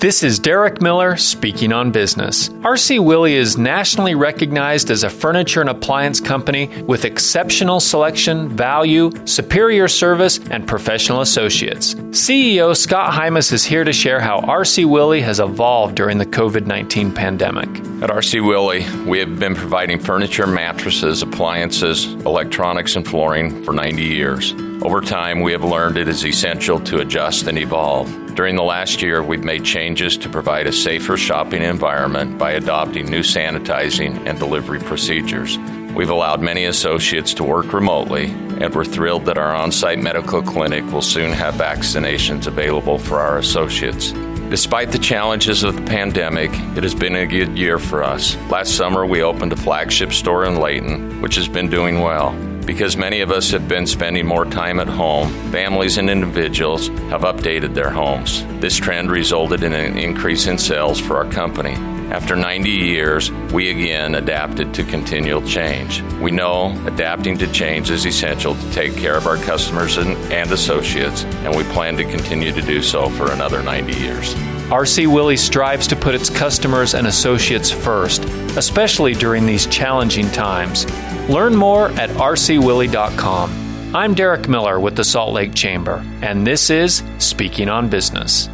This is Derek Miller speaking on business. RC Willey is nationally recognized as a furniture and appliance company with exceptional selection, value, superior service, and professional associates. CEO Scott Hymas is here to share how RC Willey has evolved during the COVID 19 pandemic. At RC Willey, we have been providing furniture, mattresses, appliances, electronics, and flooring for 90 years. Over time, we have learned it is essential to adjust and evolve. During the last year, we've made changes to provide a safer shopping environment by adopting new sanitizing and delivery procedures. We've allowed many associates to work remotely, and we're thrilled that our on site medical clinic will soon have vaccinations available for our associates. Despite the challenges of the pandemic, it has been a good year for us. Last summer, we opened a flagship store in Layton, which has been doing well. Because many of us have been spending more time at home, families and individuals have updated their homes. This trend resulted in an increase in sales for our company. After 90 years, we again adapted to continual change. We know adapting to change is essential to take care of our customers and, and associates, and we plan to continue to do so for another 90 years. RC Willey strives to put its customers and associates first, especially during these challenging times. Learn more at rcwilley.com. I'm Derek Miller with the Salt Lake Chamber, and this is Speaking on Business.